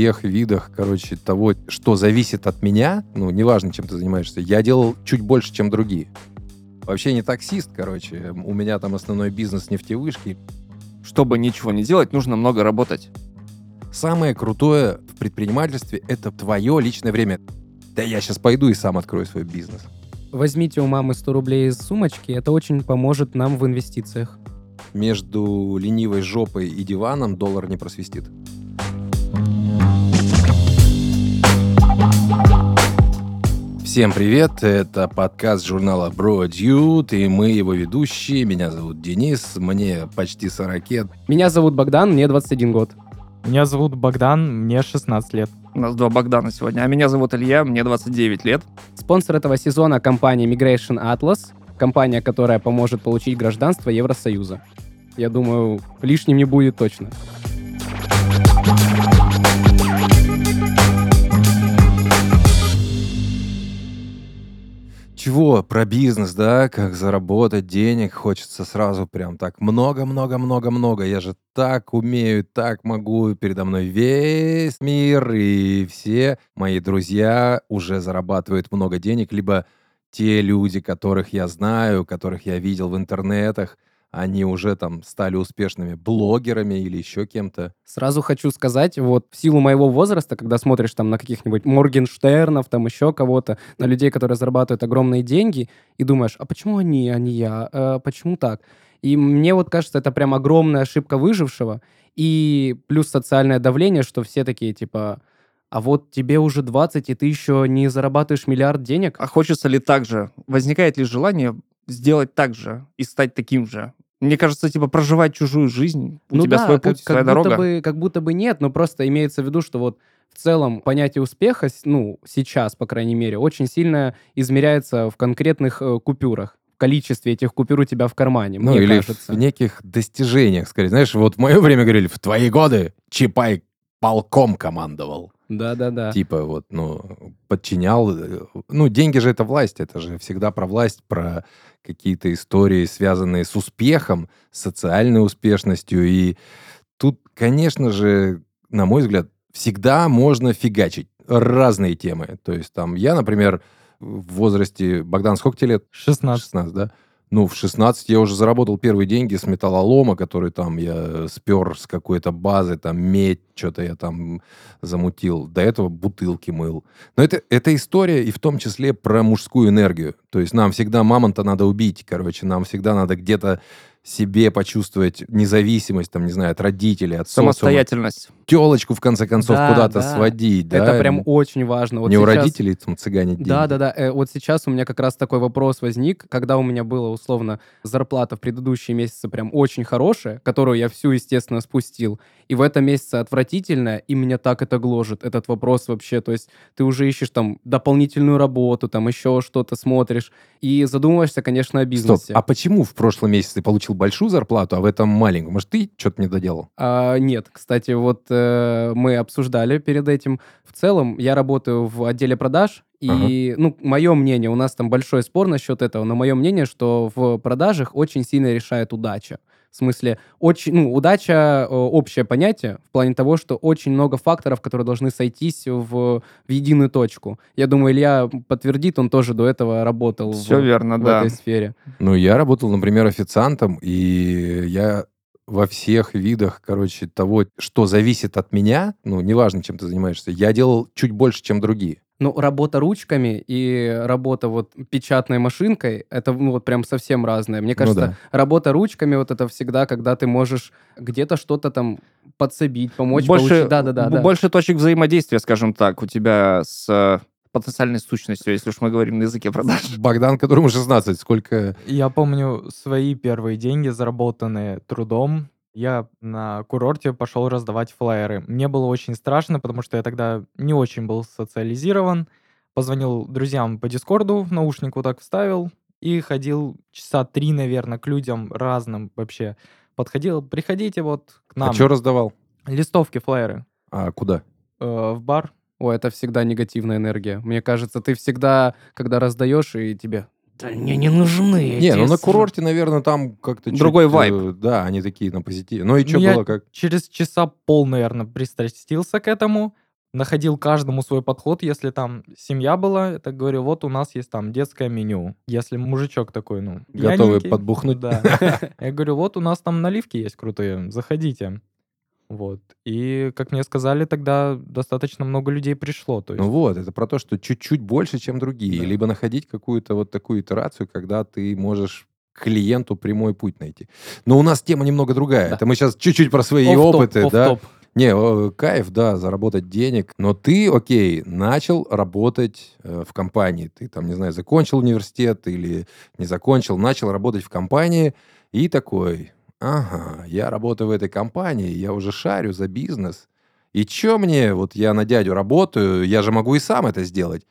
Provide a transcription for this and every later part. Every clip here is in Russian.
всех видах, короче, того, что зависит от меня, ну, неважно, чем ты занимаешься, я делал чуть больше, чем другие. Вообще не таксист, короче. У меня там основной бизнес нефтевышки. Чтобы ничего не делать, нужно много работать. Самое крутое в предпринимательстве — это твое личное время. Да я сейчас пойду и сам открою свой бизнес. Возьмите у мамы 100 рублей из сумочки, это очень поможет нам в инвестициях. Между ленивой жопой и диваном доллар не просвистит. Всем привет, это подкаст журнала Bro Dude, и мы его ведущие. Меня зовут Денис, мне почти 40 лет. Меня зовут Богдан, мне 21 год. Меня зовут Богдан, мне 16 лет. У нас два Богдана сегодня. А меня зовут Илья, мне 29 лет. Спонсор этого сезона компания Migration Atlas, компания, которая поможет получить гражданство Евросоюза. Я думаю, лишним не будет точно. Чего? Про бизнес, да? Как заработать денег? Хочется сразу прям так много-много-много-много. Я же так умею, так могу. Передо мной весь мир, и все мои друзья уже зарабатывают много денег, либо те люди, которых я знаю, которых я видел в интернетах – они уже там стали успешными блогерами или еще кем-то. Сразу хочу сказать, вот в силу моего возраста, когда смотришь там на каких-нибудь Моргенштернов, там еще кого-то, на людей, которые зарабатывают огромные деньги, и думаешь, а почему они, а не я? А почему так? И мне вот кажется, это прям огромная ошибка выжившего. И плюс социальное давление, что все такие, типа, а вот тебе уже 20, и ты еще не зарабатываешь миллиард денег. А хочется ли так же? Возникает ли желание сделать так же и стать таким же? Мне кажется, типа проживать чужую жизнь, у ну тебя да, свой путь, как, своя как дорога. Будто бы, как будто бы нет, но просто имеется в виду, что вот в целом понятие успеха, ну, сейчас, по крайней мере, очень сильно измеряется в конкретных э, купюрах в количестве этих купюр у тебя в кармане, ну, мне или кажется. в неких достижениях, скорее. Знаешь, вот в мое время говорили, в твои годы Чапай полком командовал. Да-да-да. Типа вот, ну, подчинял. э, Ну, деньги же это власть, это же всегда про власть, про какие-то истории, связанные с успехом, с социальной успешностью. И тут, конечно же, на мой взгляд, всегда можно фигачить разные темы. То есть там я, например, в возрасте... Богдан, сколько тебе лет? 16. 16, да? Ну, в 16 я уже заработал первые деньги с металлолома, который там я спер с какой-то базы, там медь, что-то я там замутил. До этого бутылки мыл. Но это, это история и в том числе про мужскую энергию. То есть нам всегда мамонта надо убить, короче. Нам всегда надо где-то себе почувствовать независимость, там, не знаю, от родителей, от социума. Телочку, в конце концов, Да, куда-то да. сводить. да. Это прям очень важно. Вот Не у сейчас- родителей там цыганить деньги. Да, да, да. Э, вот сейчас у меня как раз такой вопрос возник, когда у меня была условно зарплата в предыдущие месяцы прям очень хорошая, которую я всю, естественно, спустил, и в этом месяце отвратительная, и меня так это гложет, этот вопрос вообще. То есть ты уже ищешь там дополнительную работу, там еще что-то смотришь, и задумываешься, конечно, о Стоп, бизнесе. а почему в прошлом месяце ты получил большую зарплату, а в этом маленькую? Может, ты что-то не доделал? А, нет, кстати, вот э, мы обсуждали перед этим. В целом, я работаю в отделе продаж, и, ну, мое мнение, у нас там большой спор насчет этого, но мое мнение, что в продажах очень сильно решает удача. В смысле, очень, ну, удача э, общее понятие в плане того, что очень много факторов, которые должны сойтись в, в единую точку. Я думаю, Илья подтвердит, он тоже до этого работал Все в, верно, в да. этой сфере. Ну, я работал, например, официантом, и я во всех видах, короче, того, что зависит от меня, ну, неважно, чем ты занимаешься, я делал чуть больше, чем другие. Ну, работа ручками и работа вот печатной машинкой, это ну, вот прям совсем разное. Мне кажется, да. работа ручками вот это всегда, когда ты можешь где-то что-то там подсобить, помочь, больше, получить. Да-да-да. б- да. больше точек взаимодействия, скажем так, у тебя с э, потенциальной сущностью, если уж мы говорим на языке продаж. Богдан, которому 16, сколько... Я помню свои первые деньги, заработанные трудом. Я на курорте пошел раздавать флаеры. Мне было очень страшно, потому что я тогда не очень был социализирован. Позвонил друзьям по Дискорду, в наушник вот так вставил и ходил часа три, наверное, к людям разным вообще. Подходил, приходите вот к нам. А что раздавал? Листовки, флаеры. А куда? Э, в бар. О, это всегда негативная энергия. Мне кажется, ты всегда, когда раздаешь, и тебе... Да мне не нужны Не, ну на курорте, наверное, там как-то... Другой чуть, вайб. э, Да, они такие на позитиве. Ну и что Ну, было как? Через часа пол, наверное, пристрастился к этому. находил каждому свой подход. Если там семья была, я так говорю, вот у нас есть там детское меню. Если мужичок такой, ну, Готовый подбухнуть. Да. Я говорю, вот у нас там наливки есть крутые, заходите. Вот. И, как мне сказали, тогда достаточно много людей пришло. То есть, Ну вот, это про то, что чуть-чуть больше, чем другие. Да. Либо находить какую-то вот такую итерацию, когда ты можешь клиенту прямой путь найти. Но у нас тема немного другая. Да. Это мы сейчас чуть-чуть про свои Офф-топ, опыты, да. офф-топ. Не, кайф, да, заработать денег. Но ты, окей, начал работать э, в компании. Ты там, не знаю, закончил университет или не закончил, начал работать в компании и такой, ага, я работаю в этой компании, я уже шарю за бизнес. И чё мне, вот я на дядю работаю, я же могу и сам это сделать.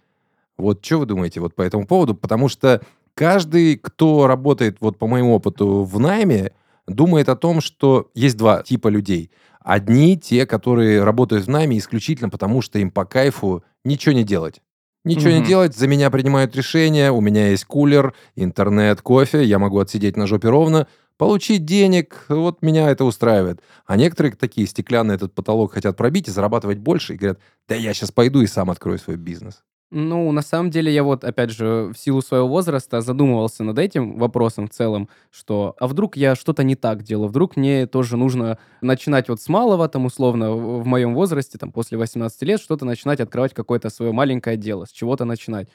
Вот что вы думаете вот по этому поводу? Потому что каждый, кто работает, вот по моему опыту, в найме, думает о том, что есть два типа людей. Одни те, которые работают в найме исключительно потому, что им по кайфу ничего не делать. Ничего не Мгм. делать, за меня принимают решения, у меня есть кулер, интернет, кофе, я могу отсидеть на жопе ровно, получить денег, вот меня это устраивает. А некоторые такие стеклянный этот потолок хотят пробить и зарабатывать больше, и говорят, да я сейчас пойду и сам открою свой бизнес. Ну, на самом деле, я вот, опять же, в силу своего возраста задумывался над этим вопросом в целом, что, а вдруг я что-то не так делаю, вдруг мне тоже нужно начинать вот с малого, там, условно, в моем возрасте, там, после 18 лет, что-то начинать, открывать какое-то свое маленькое дело, с чего-то начинать.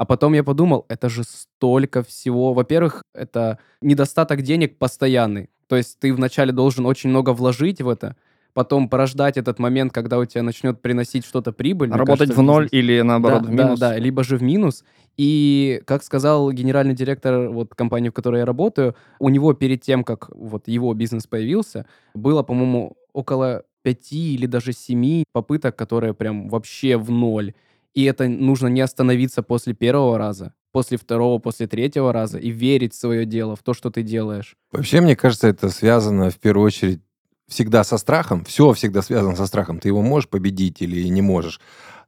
А потом я подумал, это же столько всего. Во-первых, это недостаток денег постоянный. То есть ты вначале должен очень много вложить в это, потом порождать этот момент, когда у тебя начнет приносить что-то прибыль. Работать кажется, в ноль бизнес. или наоборот да, в минус. Да, да, либо же в минус. И, как сказал генеральный директор вот компании, в которой я работаю, у него перед тем, как вот его бизнес появился, было, по-моему, около пяти или даже семи попыток, которые прям вообще в ноль. И это нужно не остановиться после первого раза, после второго, после третьего раза и верить в свое дело, в то, что ты делаешь. Вообще, мне кажется, это связано в первую очередь всегда со страхом. Все всегда связано со страхом. Ты его можешь победить или не можешь.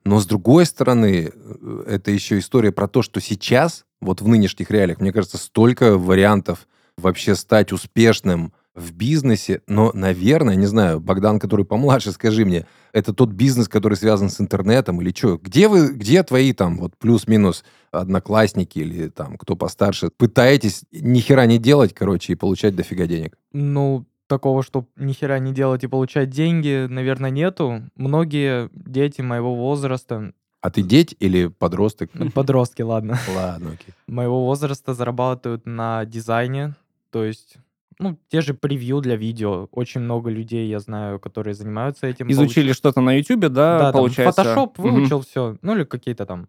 Но с другой стороны, э, это еще история про то, что сейчас, вот в нынешних реалиях, мне кажется, столько вариантов вообще стать успешным в бизнесе. Но, наверное, не знаю, Богдан, который помладше, скажи мне, это тот бизнес, который связан с интернетом или что? Где вы, где твои там вот плюс-минус одноклассники или там кто постарше пытаетесь ни хера не делать, короче, и получать дофига денег? Ну, такого, что ни хера не делать и получать деньги, наверное, нету. Многие дети моего возраста, А ты деть или подросток? ну, подростки, ладно, Ладно, окей. моего возраста зарабатывают на дизайне, то есть, ну, те же превью для видео. Очень много людей, я знаю, которые занимаются этим. Изучили получ- что-то на Ютубе, да, Да, получается. Photoshop Мгм. выучил все, ну или какие-то там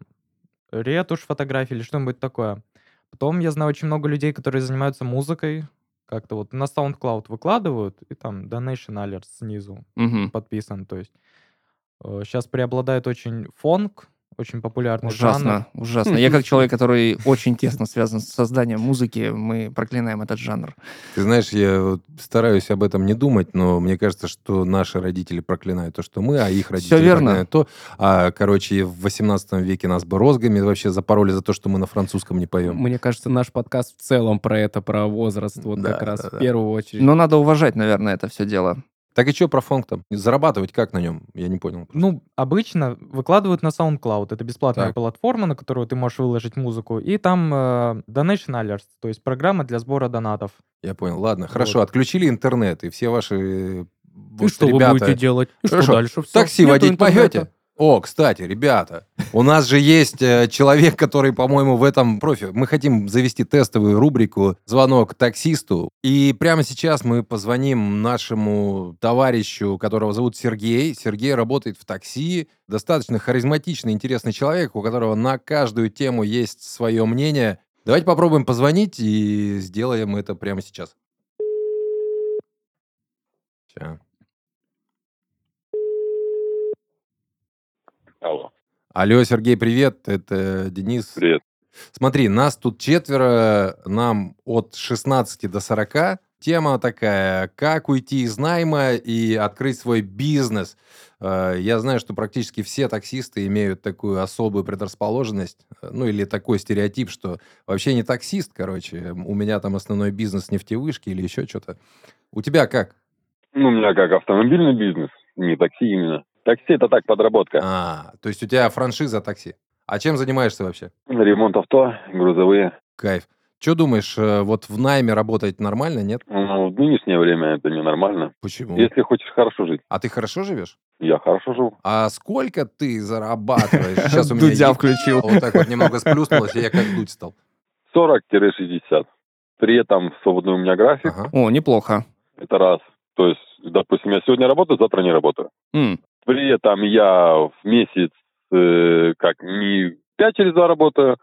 ретушь фотографий или что-нибудь такое. Потом я знаю очень много людей, которые занимаются музыкой, как-то вот на SoundCloud выкладывают, и там Donation Alert снизу Мгм. подписан. То есть сейчас преобладает очень фонк, очень популярный жанр. Ужасно, ужасно. Я как человек, который очень тесно связан с созданием музыки, мы проклинаем этот жанр. Ты знаешь, я стараюсь об этом не думать, но мне кажется, что наши родители проклинают то, что мы, а их родители верно. проклинают то. А, короче, в 18 веке нас бы розгами вообще запороли за то, что мы на французском не поем. Мне кажется, наш подкаст в целом про это, про возраст, вот Да, как раз да, в да. первую очередь. Но надо уважать, наверное, это все дело. Так и что про фонк там? Зарабатывать как на нем? Я не понял. Ну, обычно выкладывают на SoundCloud. Это бесплатная Так. платформа, на которую ты можешь выложить музыку. И там э, Donation Alerts, то есть программа для сбора донатов. Я понял. Ладно, хорошо, Вот. отключили интернет, и все ваши э, И вот что ребята... вы будете делать? И что Хорошо. дальше? Всё. Такси Нету водить интернета. поете? О, кстати, ребята, у нас же есть э, человек, который, по-моему, в этом профи. Мы хотим завести тестовую рубрику «Звонок таксисту». И прямо сейчас мы позвоним нашему товарищу, которого зовут Сергей. Сергей работает в такси. Достаточно харизматичный, интересный человек, у которого на каждую тему есть свое мнение. Давайте попробуем позвонить и сделаем это прямо сейчас. Ща. Алло, Алло, Сергей, привет. Это Денис. привет. Смотри, нас тут четверо, нам от 16 до 40. Тема такая, как уйти из найма и открыть свой бизнес. Э, Я знаю, что практически все таксисты имеют такую особую предрасположенность, э, ну или такой стереотип, что вообще не таксист, короче, у меня там основной бизнес нефтевышки или еще что-то. У тебя как? Ну, у меня как автомобильный бизнес, не такси именно. Такси это так, подработка. А, то есть у тебя франшиза такси. А чем занимаешься вообще? Ремонт авто, грузовые. Кайф. Что думаешь, э, вот в найме работать нормально, нет? Ну, в нынешнее время это ненормально. Почему? Если хочешь хорошо жить, А ты хорошо живешь? я хорошо живу. А сколько ты зарабатываешь? Сейчас у меня Дудя включил. вот так вот немного сплюснулось, и я как дуть стал. 40-60. При этом свободный у меня график. Ага. О, неплохо. Это раз. То есть, допустим, я сегодня работаю, завтра не работаю. М, При этом я в месяц э, как не 5 через 2 работаю,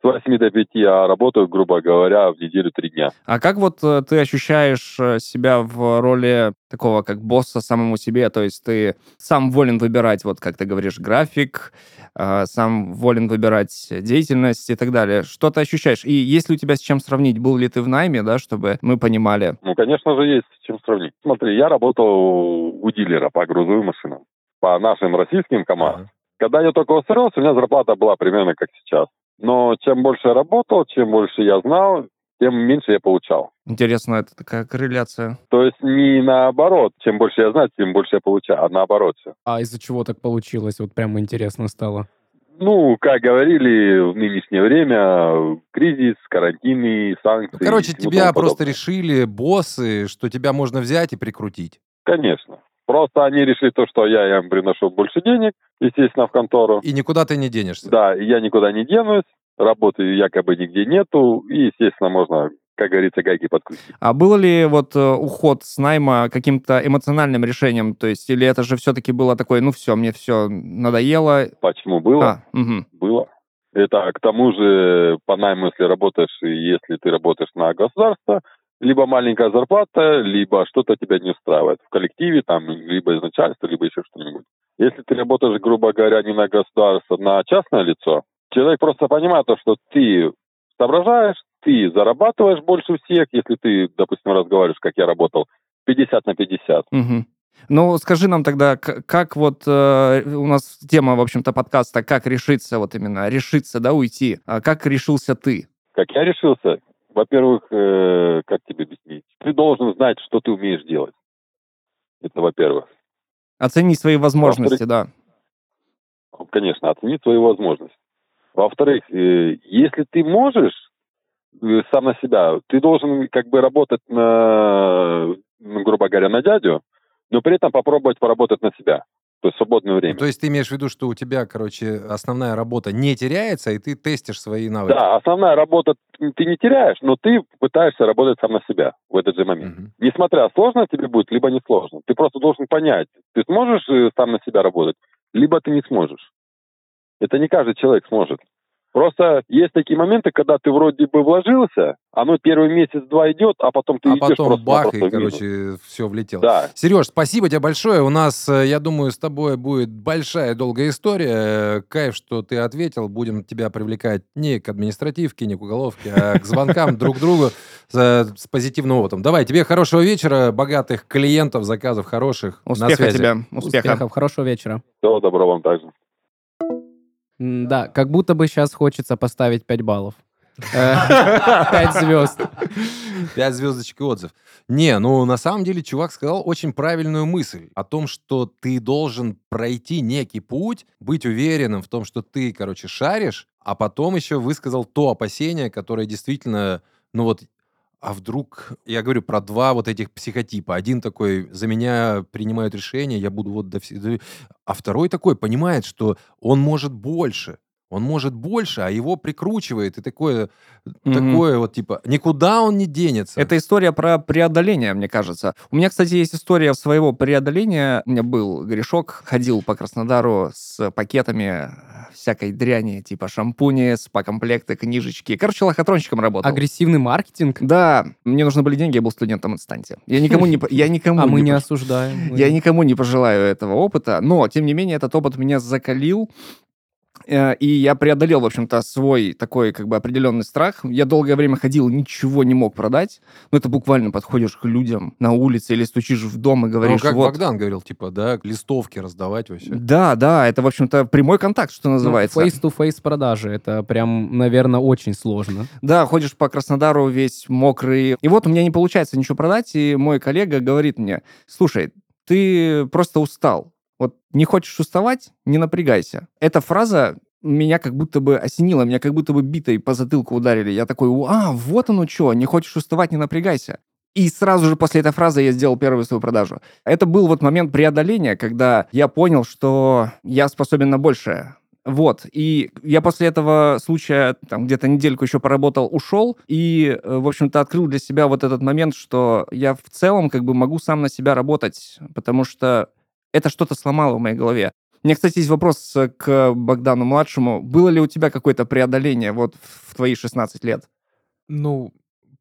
с 8 до 5, а работаю, грубо говоря, в неделю 3 дня. А как вот э, ты ощущаешь э, себя в роли такого как босса самому себе? То есть ты сам волен выбирать, вот как ты говоришь, график, э, сам волен выбирать деятельность и так далее. Что ты ощущаешь? И есть ли у тебя с чем сравнить? Был ли ты в найме, да, чтобы мы понимали? Ну, конечно же, есть с чем сравнить. Смотри, я работал у дилера по грузовым машинам, по нашим российским КАМАЗ. Ага. Когда я только устроился, у меня зарплата была примерно как сейчас. Но чем больше я работал, чем больше я знал, тем меньше я получал. Интересно, это такая корреляция. То есть не наоборот, чем больше я знаю, тем больше я получаю, а наоборот все. А из-за чего так получилось? Вот прямо интересно стало. Ну, как говорили в нынешнее время, кризис, карантины, санкции. Ну, короче, тебя просто подобное. решили боссы, что тебя можно взять и прикрутить. Конечно. Просто они решили то, что я им приношу больше денег, естественно, в контору. И никуда ты не денешься. Да, я никуда не денусь, работы якобы нигде нету, и, естественно, можно, как говорится, гайки подкрутить. А был ли вот э, уход с найма каким-то эмоциональным решением? То есть, или это же все-таки было такое, ну все, мне все надоело? Почему было? А, мгм. Было. Это к тому же, по найму, если работаешь, если ты работаешь на государство, либо маленькая зарплата, либо что-то тебя не устраивает в коллективе, там, либо из начальства, либо еще что-нибудь. Если ты работаешь, грубо говоря, не на государство, на частное лицо, человек просто понимает то, что ты соображаешь, ты зарабатываешь больше всех, если ты, допустим, разговариваешь, как я работал, 50 на 50. Мгм. Ну, скажи нам тогда, как вот э, у нас тема, в общем-то, подкаста, как решиться, вот именно, решиться, да, уйти. А как решился ты? Как я решился? Во-первых, э, как тебе объяснить? Ты должен знать, что ты умеешь делать. Это во-первых. Оценить свои возможности, да. Конечно, оценить свою возможность. Во-вторых, э, если ты можешь э, сам на себя, ты должен как бы работать на, грубо говоря, на дядю, но при этом попробовать поработать на себя. То есть свободное время. Ну, то есть ты имеешь в виду, что у тебя, короче, основная работа не теряется, и ты тестишь свои навыки. Да, основная работа ты не теряешь, но ты пытаешься работать сам на себя в этот же момент. Мгм. Несмотря, сложно тебе будет, либо не сложно. Ты просто должен понять, ты сможешь э, сам на себя работать, либо ты не сможешь. Это не каждый человек сможет. Просто есть такие моменты, когда ты вроде бы вложился, оно первый месяц-два идет, а потом ты А идешь потом просто бах, и, короче, все влетело. Да, Сереж, спасибо тебе большое. У нас, э, я думаю, с тобой будет большая долгая история. Кайф, что ты ответил. Будем тебя привлекать не к административке, не к уголовке, а к звонкам друг другу с позитивным опытом. Давай, тебе хорошего вечера, богатых клиентов, заказов хороших. Успеха связи. тебе, успеха. Успехов, хорошего вечера. всего доброго вам также. Да, как будто бы сейчас хочется поставить 5 баллов. 5 звезд. Пять звездочек и отзыв. Не, ну на самом деле чувак сказал очень правильную мысль о том, что ты должен пройти некий путь, быть уверенным в том, что ты, короче, шаришь, а потом еще высказал то опасение, которое действительно, ну вот, а вдруг, я говорю про два вот этих психотипа. Один такой, за меня принимают решение, я буду вот до всего... А второй такой понимает, что он может больше. Он может больше, а его прикручивает. И такое, Мгм. такое вот типа, никуда он не денется. Это история про преодоление, мне кажется. У меня, кстати, есть история своего преодоления. У меня был грешок, ходил по Краснодару с пакетами всякой дряни, типа шампуни, спа-комплекты, книжечки. Короче, лохотронщиком работал. Агрессивный маркетинг. Да, мне нужны были деньги, я был студентом инстанте. Я никому не... Я никому А мы не пож- осуждаем. Я никому не пожелаю этого опыта, но, тем не менее, этот опыт меня закалил, и я преодолел, в общем-то, свой такой как бы определенный страх. Я долгое время ходил, ничего не мог продать. Ну, это буквально подходишь к людям на улице или стучишь в дом и Ну, говоришь, как вот... Богдан говорил, типа, да, листовки раздавать вообще. Да, да, это, в общем-то, прямой контакт, что Ну, называется. Face-to-face продажи. Это прям, наверное, очень сложно. Да, ходишь по Краснодару весь мокрый. И вот у меня не получается ничего продать, и мой коллега говорит мне, слушай, ты просто устал. Вот не хочешь уставать, не напрягайся. Эта фраза меня как будто бы осенила, меня как будто бы битой по затылку ударили. Я такой, а, вот оно что, не хочешь уставать, не напрягайся. И сразу же после этой фразы я сделал первую свою продажу. Это был вот момент преодоления, когда я понял, что я способен на большее. Вот, и я после этого случая там где-то недельку еще поработал, ушел, и, э, в общем-то, открыл для себя вот этот момент, что я в целом как бы могу сам на себя работать, потому что это что-то сломало в моей голове. У меня, кстати, есть вопрос э, к Богдану-младшему. Было ли у тебя какое-то преодоление вот в твои 16 лет? Ну,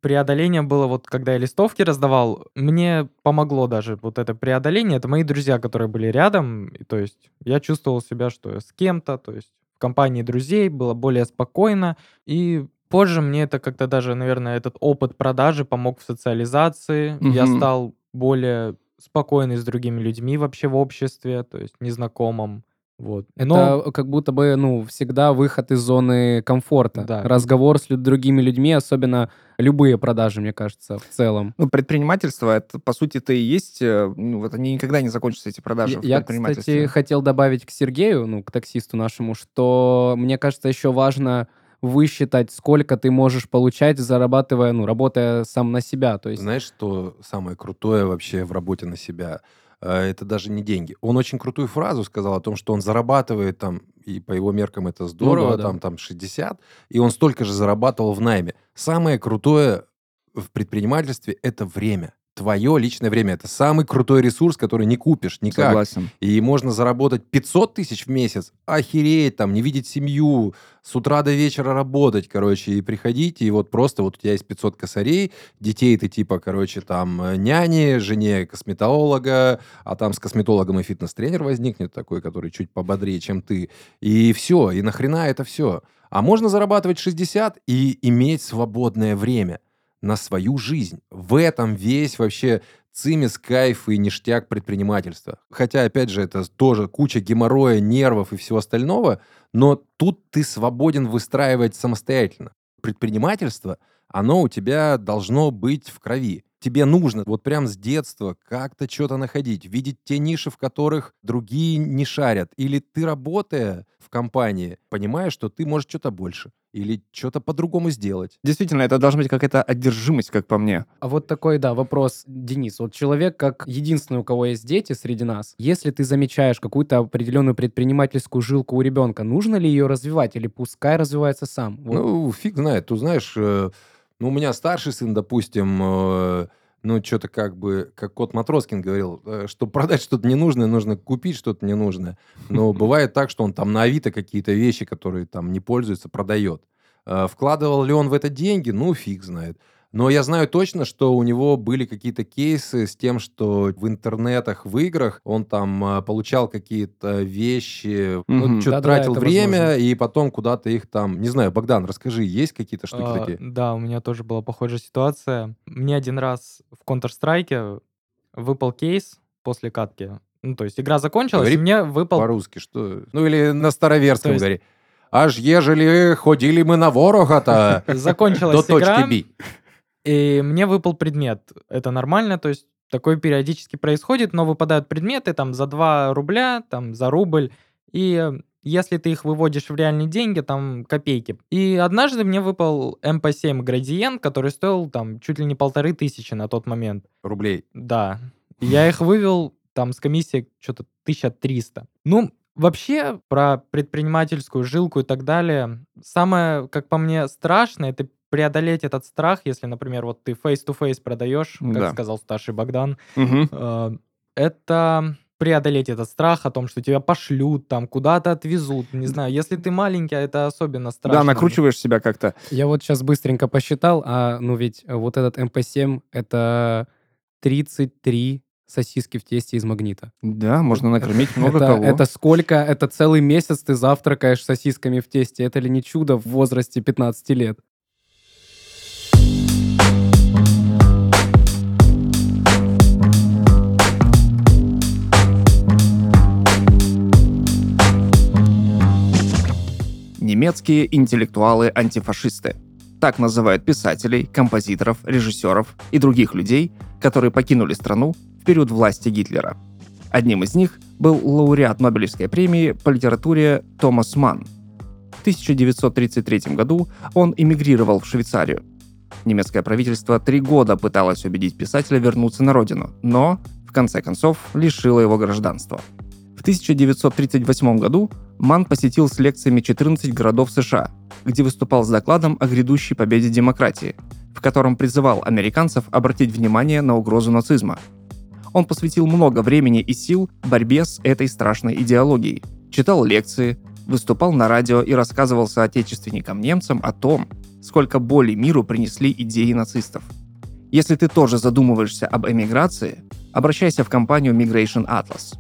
преодоление было вот, когда я листовки раздавал. Мне помогло даже вот это преодоление. Это мои друзья, которые были рядом. И, то есть я чувствовал себя, что я с кем-то, то есть в компании друзей было более спокойно. И позже мне это как-то даже, наверное, этот опыт продажи помог в социализации. Я Мгм. стал более спокойный с другими людьми вообще в обществе, то есть незнакомым. Вот. Это Но как будто бы, ну, всегда выход из зоны комфорта. Да. Разговор с лю- другими людьми, особенно любые продажи, мне кажется, в целом. Ну, предпринимательство, это, по сути, это и есть, э, ну, вот они никогда не закончатся, эти продажи Я, в я, предпринимательстве. кстати, хотел добавить к Сергею, ну, к таксисту нашему, что мне кажется, еще важно высчитать, сколько ты можешь получать, зарабатывая, ну, работая сам на себя. То есть Знаешь, что самое крутое вообще в работе на себя? Э, Это даже не деньги. Он очень крутую фразу сказал о том, что он зарабатывает там, и по его меркам это здорово, Ну да, да. там, там 60, и он столько же зарабатывал в найме. Самое крутое в предпринимательстве – это время. Твое личное время. Это самый крутой ресурс, который не купишь никак. Согласен. И можно заработать 500 тысяч в месяц, охереть, там, не видеть семью, с утра до вечера работать, короче, и приходить, и вот просто вот у тебя есть 500 косарей, детей ты типа, короче, там, э, няни, жене косметолога, а там с косметологом и фитнес-тренер возникнет такой, который чуть пободрее, чем ты, и все, и нахрена это все? А можно зарабатывать 60 и иметь свободное время на свою жизнь. В этом весь вообще цимис, кайф и ништяк предпринимательства. Хотя, опять же, это тоже куча геморроя, нервов и всего остального, но тут ты свободен выстраивать самостоятельно. Предпринимательство, оно у тебя должно быть в крови. Тебе нужно вот прям с детства как-то что-то находить, видеть те ниши, в которых другие не шарят. Или ты, работая в компании, понимаешь, что ты можешь что-то больше. Или что-то по-другому сделать. Действительно, это должна быть какая-то одержимость, как по мне. А вот такой, да, вопрос, Денис. Вот человек, как единственный, у кого есть дети среди нас, если ты замечаешь какую-то определенную предпринимательскую жилку у ребенка, нужно ли ее развивать или пускай развивается сам? Вот. Ну, фиг знает. Ты знаешь, э, ну, у меня старший сын, допустим, э, ну, что-то как бы, как кот Матроскин говорил, э, чтобы продать что-то ненужное, нужно купить что-то ненужное. Но бывает так, что он там на Авито какие-то вещи, которые там не пользуются, продает. Э, Вкладывал ли он в это деньги? Ну, фиг знает. Но я знаю точно, что у него были какие-то кейсы с тем, что в интернетах, в играх он там э, получал какие-то вещи, ну, что-то Да-да, тратил это время, возможно. и потом куда-то их там... Не знаю, Богдан, расскажи, есть какие-то штуки А, такие? Да, у меня тоже была похожая ситуация. Мне один раз в Counter-Strike выпал кейс после катки. Ну, то есть игра закончилась, Говори и мне выпал... По-русски что? Ну, или на староверском есть- говори. Аж ежели ходили мы на ворога-то, до Закончилась точки игра, би. И мне выпал предмет. Это нормально, то есть такое периодически происходит, но выпадают предметы там за 2 рубля, там за рубль, и если ты их выводишь в реальные деньги, там копейки. И однажды мне выпал MP7 градиент, который стоил там чуть ли не полторы тысячи на тот момент. Рублей. Да. Я их вывел там с комиссией что-то 1300. Ну, вообще, про предпринимательскую жилку и так далее, самое, как по мне, страшное, это преодолеть этот страх, если, например, вот ты face-to-face продаешь, как Да. сказал старший Богдан, э, это преодолеть этот страх о том, что тебя пошлют, там, куда-то отвезут, не знаю. Если ты маленький, это особенно страшно. Да, накручиваешь себя как-то. Я вот сейчас быстренько посчитал, а ну ведь вот этот МП7 это 33 сосиски в тесте из магнита. Да, можно накормить много это, кого. это сколько? Это целый месяц ты завтракаешь сосисками в тесте. Это ли не чудо в возрасте 15 лет? Немецкие интеллектуалы-антифашисты. Так называют писателей, композиторов, режиссеров и других людей, которые покинули страну в период власти Гитлера. Одним из них был лауреат Нобелевской премии по литературе Томас Манн. В 1933 году он эмигрировал в Швейцарию. Немецкое правительство три года пыталось убедить писателя вернуться на родину, но, в конце концов, лишило его гражданства. В 1938 году Ман посетил с лекциями 14 городов США, где выступал с докладом о грядущей победе демократии, в котором призывал американцев обратить внимание на угрозу нацизма. Он посвятил много времени и сил борьбе с этой страшной идеологией, читал лекции, выступал на радио и рассказывал соотечественникам-немцам о том, сколько боли миру принесли идеи нацистов. Если ты тоже задумываешься об эмиграции, обращайся в компанию Migration Atlas.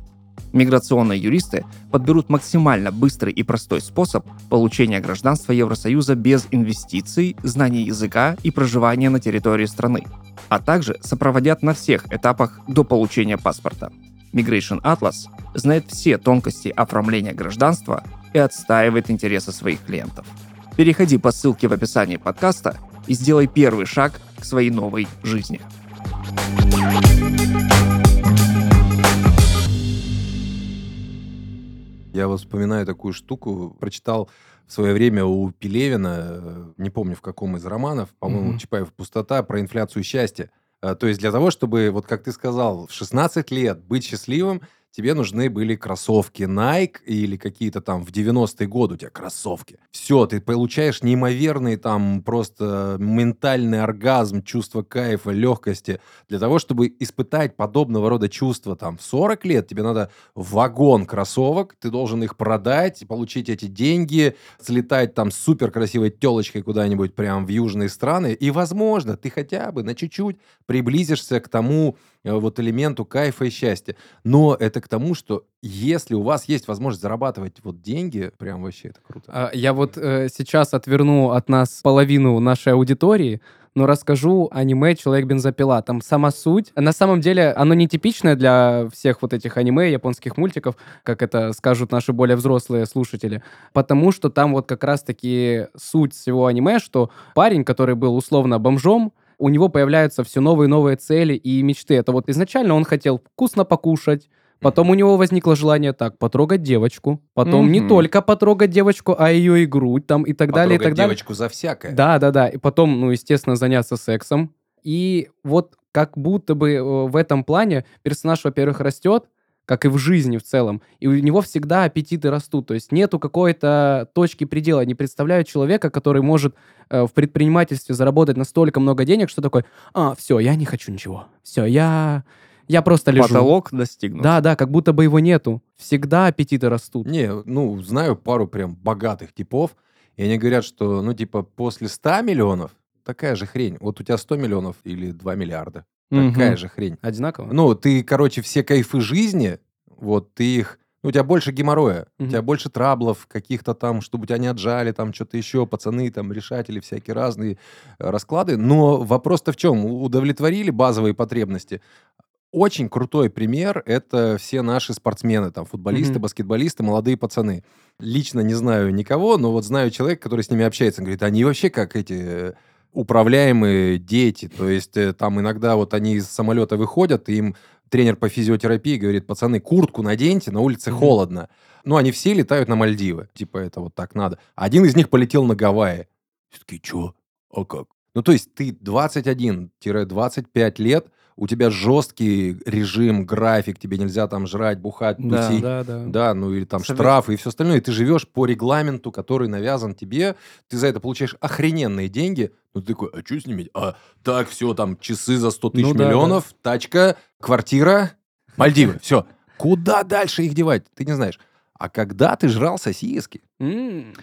Миграционные юристы подберут максимально быстрый и простой способ получения гражданства Евросоюза без инвестиций, знаний языка и проживания на территории страны, а также сопроводят на всех этапах до получения паспорта. Migration Atlas знает все тонкости оформления гражданства и отстаивает интересы своих клиентов. Переходи по ссылке в описании подкаста и сделай первый шаг к своей новой жизни. Я вот вспоминаю такую штуку, прочитал в свое время у Пелевина, э, не помню в каком из романов, по-моему, Мгм. Чапаев «Пустота», про инфляцию счастья. Э, То есть для того, чтобы, вот как ты сказал, в 16 лет быть счастливым, тебе нужны были кроссовки Nike или какие-то там в 90-е годы у тебя кроссовки. Все, ты получаешь неимоверный там просто ментальный оргазм, чувство кайфа, легкости. Для того, чтобы испытать подобного рода чувства там в 40 лет, тебе надо вагон кроссовок, ты должен их продать, получить эти деньги, слетать там с супер красивой телочкой куда-нибудь прям в южные страны, и, возможно, ты хотя бы на чуть-чуть приблизишься к тому вот элементу кайфа и счастья. Но это к тому, что если у вас есть возможность зарабатывать вот деньги, прям вообще это круто. А, Я вот э, сейчас отверну от нас половину нашей аудитории, но расскажу аниме «Человек-бензопила». Там сама суть. На самом деле оно нетипичное для всех вот этих аниме, японских мультиков, как это скажут наши более взрослые слушатели, потому что там вот как раз-таки суть всего аниме, что парень, который был условно бомжом, у него появляются все новые и новые цели и мечты. Это вот изначально он хотел вкусно покушать, Потом у него возникло желание так, потрогать девочку. Потом не Мгм. только потрогать девочку, а ее и грудь там и так далее, и Потрогать так далее. девочку за всякое. Да, да, да. И потом, ну, естественно, заняться сексом. И вот как будто бы э, в этом плане персонаж, во-первых, растет, как и в жизни в целом. И у него всегда аппетиты растут. То есть нету какой-то точки предела. Не представляю человека, который может э, в предпринимательстве заработать настолько много денег, что такой, а, все, я не хочу ничего. Все, я, я просто лежу. Потолок достигнут. Да, да, как будто бы его нету. Всегда аппетиты растут. Не, ну, знаю пару прям богатых типов, и они говорят, что, ну, типа, после 100 миллионов такая же хрень. Вот у тебя 100 миллионов или 2 миллиарда. Такая же хрень. Одинаково? Ну, ты, короче, все кайфы жизни, вот ты их... Ну, у тебя больше геморроя, у Мгм. тебя больше траблов каких-то там, чтобы тебя не отжали, там что-то еще, пацаны, там, решатели, всякие разные э, расклады. Но вопрос-то в чем? Удовлетворили базовые потребности? Очень крутой пример — это все наши спортсмены, там, футболисты, Мгм. баскетболисты, молодые пацаны. Лично не знаю никого, но вот знаю человека, который с ними общается. Он говорит, они вообще как эти э, управляемые дети. То есть э, там иногда вот они из самолета выходят, и им тренер по физиотерапии говорит, пацаны, куртку наденьте, на улице Мгм. холодно. Ну, они все летают на Мальдивы. Типа, это вот так надо. Один из них полетел на Гавайи. Все такие, чё? А как? Ну, то есть ты 21-25 лет, у тебя жесткий режим, график, тебе нельзя там жрать, бухать, Да. тусить. Да, да. Да, ну или там Совет- штрафы и все остальное, и ты живешь по регламенту, который навязан тебе, ты за это получаешь охрененные деньги, ну ты такой, а что с ними? А так, все, там, часы за 100 тысяч Ну да, миллионов, тачка, квартира, Мальдивы, все. Куда дальше их девать? Ты не знаешь. А когда ты жрал сосиски, М.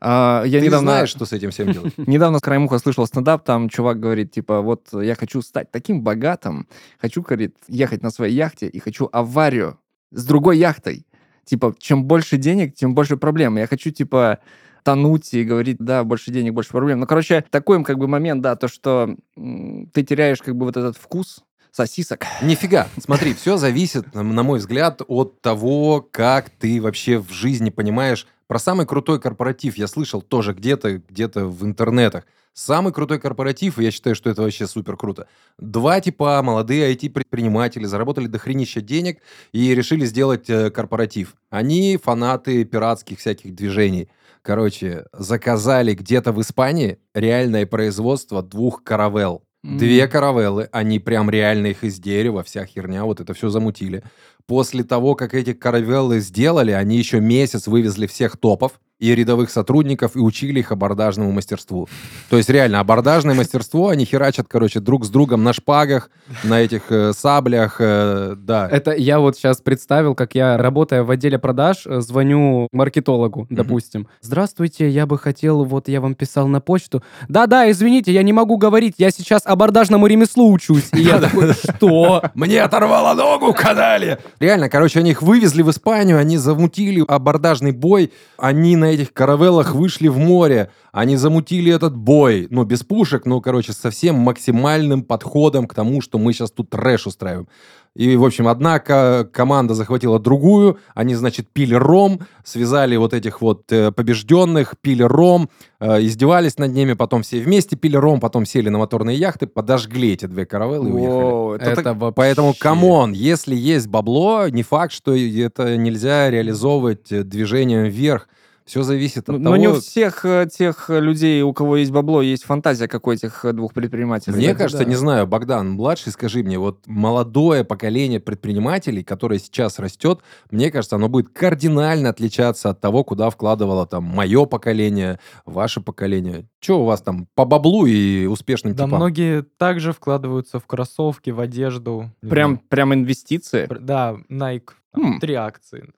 А, я ты недавно... знаешь, что с этим всем делать. Недавно с краемуха слышал стендап, там чувак говорит, типа, вот я хочу стать таким богатым, хочу, говорит, ехать на своей яхте и хочу аварию с другой яхтой. Типа, чем больше денег, тем больше проблем. Я хочу, типа, тонуть и говорить, да, больше денег, больше проблем. Ну, короче, такой как бы момент, да, то, что ты теряешь как бы вот этот вкус сосисок. Нифига. Смотри, все зависит, на мой взгляд, от того, как ты вообще в жизни понимаешь Про самый крутой корпоратив я слышал тоже где-то, где-то в интернетах. Самый крутой корпоратив, и я считаю, что это вообще супер круто. Два типа молодые IT-предприниматели заработали дохренища денег и решили сделать э, корпоратив. Они фанаты пиратских всяких движений. Короче, заказали где-то в Испании реальное производство двух каравелл. Две каравеллы, они прям реально их из дерева, вся херня, вот это все замутили. После того, как эти каравеллы сделали, они еще месяц вывезли всех топов и рядовых сотрудников и учили их абордажному мастерству. То есть реально абордажное мастерство, они херачат, короче, друг с другом на шпагах, на этих э, саблях, э, да. Это я вот сейчас представил, как я, работая в отделе продаж, э, звоню маркетологу, допустим. Здравствуйте, я бы хотел, вот я вам писал на почту. Да-да, извините, я не могу говорить, я сейчас абордажному ремеслу учусь. И я такой, что? Мне оторвало ногу, канали! Реально, короче, они их вывезли в Испанию, они замутили абордажный бой, они на этих каравеллах вышли в море, они замутили этот бой, ну, без пушек, но, короче, со всем максимальным подходом к тому, что мы сейчас тут трэш устраиваем. И, в общем, одна ко- команда захватила другую, они, значит, пили ром, связали вот этих вот э, побежденных, пили ром, э, издевались над ними, потом все вместе пили ром, потом сели на моторные яхты, подожгли эти две каравеллы и уехали. Это Это вообще- Поэтому, come on, если есть бабло, не факт, что это нельзя реализовывать э, движением вверх. Все зависит от Ну, того... Но не у всех э, тех людей, у кого есть бабло, есть фантазия, как у этих э, двух предпринимателей. Мне кажется, да. не знаю, Богдан, младший, скажи мне, вот молодое поколение предпринимателей, которое сейчас растет, мне кажется, оно будет кардинально отличаться от того, куда вкладывало там мое поколение, ваше поколение. Че у вас там по баблу и успешным Да, типам? многие также вкладываются в кроссовки, в одежду. Прям, прям инвестиции. Да, Nike. там Хм. Три акции.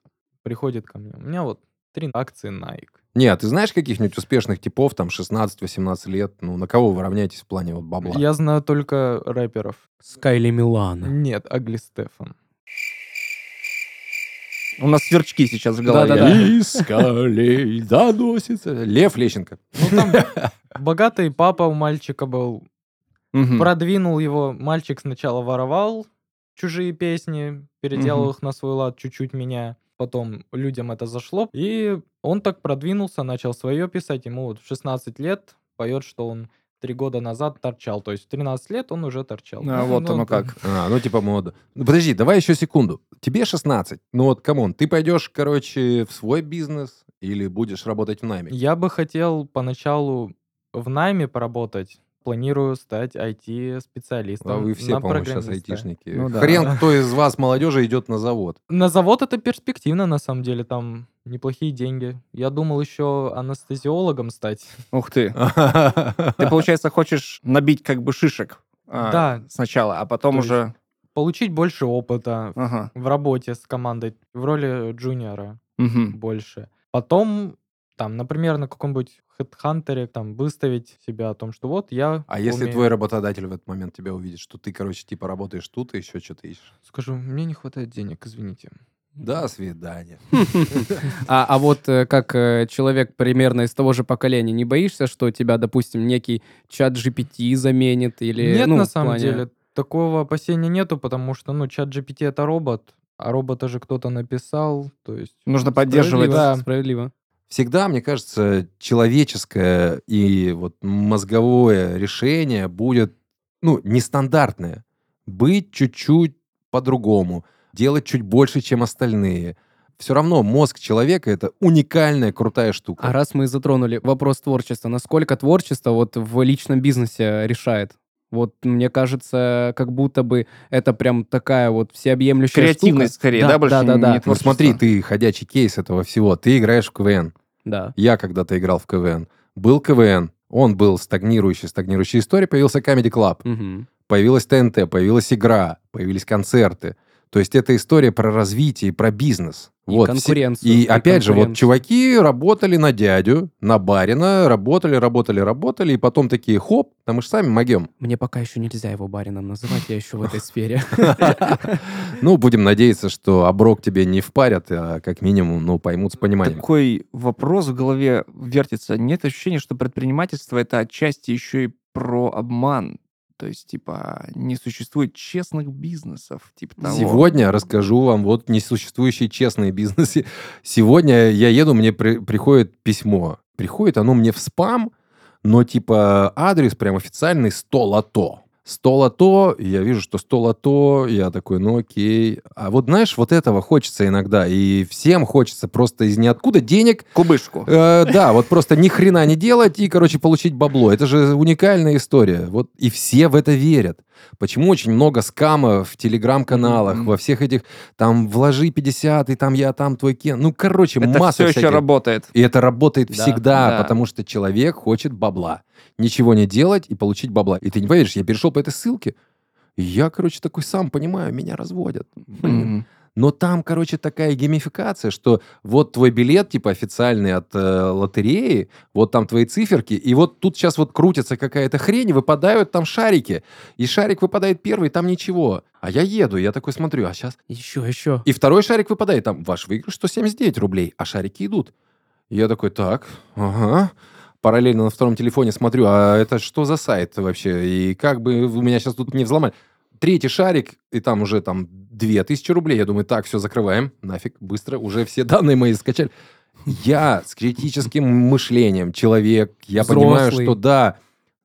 Приходит ко мне. У меня вот три акции Nike. Нет, ты знаешь каких-нибудь успешных типов, там, 16-18 лет? Ну, на кого вы равняетесь в плане вот бабла? Я знаю только рэперов. Скайли Милана. Нет, Агли Стефан. У нас сверчки сейчас в голове. Да-да-да. Искали, доносится. Лев Лещенко. Ну, там богатый папа у мальчика был. Мгм. Продвинул его. Мальчик сначала воровал чужие песни, переделал Мгм. их на свой лад, чуть-чуть меняя. Потом людям это зашло. И он так продвинулся, начал свое писать. Ему вот в 16 лет поет, что он три года назад торчал. То есть в 13 лет он уже торчал. А, вот ну, оно там- как. А, ну, типа мода. Ну, подожди, давай еще секунду. Тебе 16. Ну, вот, come on, ты пойдешь, короче, в свой бизнес или будешь работать в найме? Я бы хотел поначалу в найме поработать. Планирую стать IT-специалистом. А вы все, на по-моему, сейчас программиста. айтишники. Ну да. Хрен кто из вас, молодежи, идет на завод. На завод это перспективно, на самом деле, там неплохие деньги. Я думал еще анестезиологом стать. Ух ты. Ты, получается, хочешь набить как бы шишек а, Да. сначала, а потом То уже... Получить больше опыта Ага. в работе с командой, в роли джуниора больше. Потом, там, например, на каком-нибудь хедхантере, там, выставить себя о том, что вот я А если умею. твой работодатель в этот момент тебя увидит, что ты, короче, типа работаешь тут и еще что-то ищешь? Скажу, мне не хватает денег, извините. До свидания. А, а вот э, как э, человек примерно из того же поколения, не боишься, что тебя, допустим, некий чат GPT заменит? Или, Нет, ну, на самом плане- деле, такого опасения нету, потому что, ну, чат GPT это робот, а робота же кто-то написал, то есть... Нужно поддерживать. Да. Справедливо. Всегда, мне кажется, человеческое и вот мозговое решение будет, ну, нестандартное. Быть чуть-чуть по-другому, делать чуть больше, чем остальные. Все равно мозг человека — это уникальная, крутая штука. А раз мы затронули вопрос творчества, насколько творчество вот в личном бизнесе решает? Вот мне кажется, как будто бы это прям такая вот всеобъемлющая Креативность штука. скорее, да, больше да, да, не да. Ну смотри, ты ходячий кейс этого всего. Ты играешь в КВН. Да. Я когда-то играл в КВН. Был КВН. Он был стагнирующий, стагнирующая история. Появился Comedy Club. Мгм. Появилась ТНТ, появилась игра, появились концерты. То есть это история про развитие, про бизнес. И Вот, конкуренцию. И опять же, вот чуваки работали на дядю, на барина, работали, работали, работали, и потом такие, хоп, да мы же сами могем. Мне пока еще нельзя его барином называть, я еще в этой сфере. Ну, будем надеяться, что оброк тебе не впарят, а как минимум, ну, поймут с пониманием. Такой вопрос в голове вертится. Нет ощущения, что предпринимательство это отчасти еще и про обман. То есть, типа, не существует честных бизнесов, типа того. Сегодня расскажу вам вот несуществующие честные бизнесы. Сегодня я еду, мне при- приходит письмо. Приходит оно мне в спам, но типа адрес прям официальный 100 лото. 100 лото, и я вижу, что 100 лото, я такой, ну окей. А вот знаешь, вот этого хочется иногда, и всем хочется просто из ниоткуда денег Кубышку. Э, да, вот просто ни хрена не делать и, короче, получить бабло. Это же уникальная история. Вот и все в это верят. Почему очень много скамов в телеграм-каналах, Мгм. во всех этих, там, вложи 50, и там я, там твой кен. Ну, короче, Это масса все еще всяких. работает. И это работает Да, всегда, да. потому что человек хочет бабла. Ничего не делать и получить бабла. И ты не поверишь, я перешел по этой ссылке, и я, короче, такой сам понимаю, меня разводят. Блин. Мгм. Но там, короче, такая геймификация, что вот твой билет, типа, официальный от э, лотереи, вот там твои циферки, и вот тут сейчас вот крутится какая-то хрень, выпадают там шарики. И шарик выпадает первый, там ничего. А я еду, я такой смотрю, а сейчас... Еще, еще. И второй шарик выпадает, там ваш выигрыш 179 рублей, а шарики идут. Я такой, так, ага. Параллельно на втором телефоне смотрю, а это что за сайт вообще? И как бы у меня сейчас тут не взломали. Третий шарик, и там уже там 2000 рублей. Я думаю, так, все, закрываем. Нафиг, быстро, уже все данные мои скачали. Я с критическим мышлением человек, я понимаю, Взрослый. что да,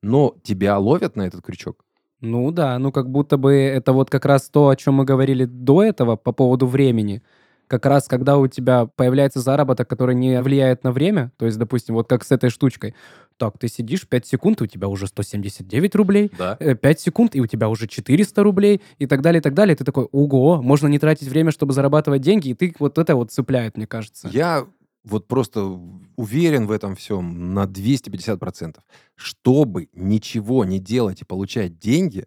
но тебя ловят на этот крючок. Ну да, ну как будто бы это вот как раз то, о чем мы говорили до этого по поводу времени. Как раз когда у тебя появляется заработок, который не влияет на время, то есть, допустим, вот как с этой штучкой. Так, ты сидишь 5 секунд, и у тебя уже 179 рублей, Да. 5 секунд, и у тебя уже 400 рублей, и так далее, и так далее. Ты такой, ого, можно не тратить время, чтобы зарабатывать деньги, и ты вот это вот цепляет, мне кажется. Я вот просто уверен в этом всем на 250%. Чтобы ничего не делать и получать деньги,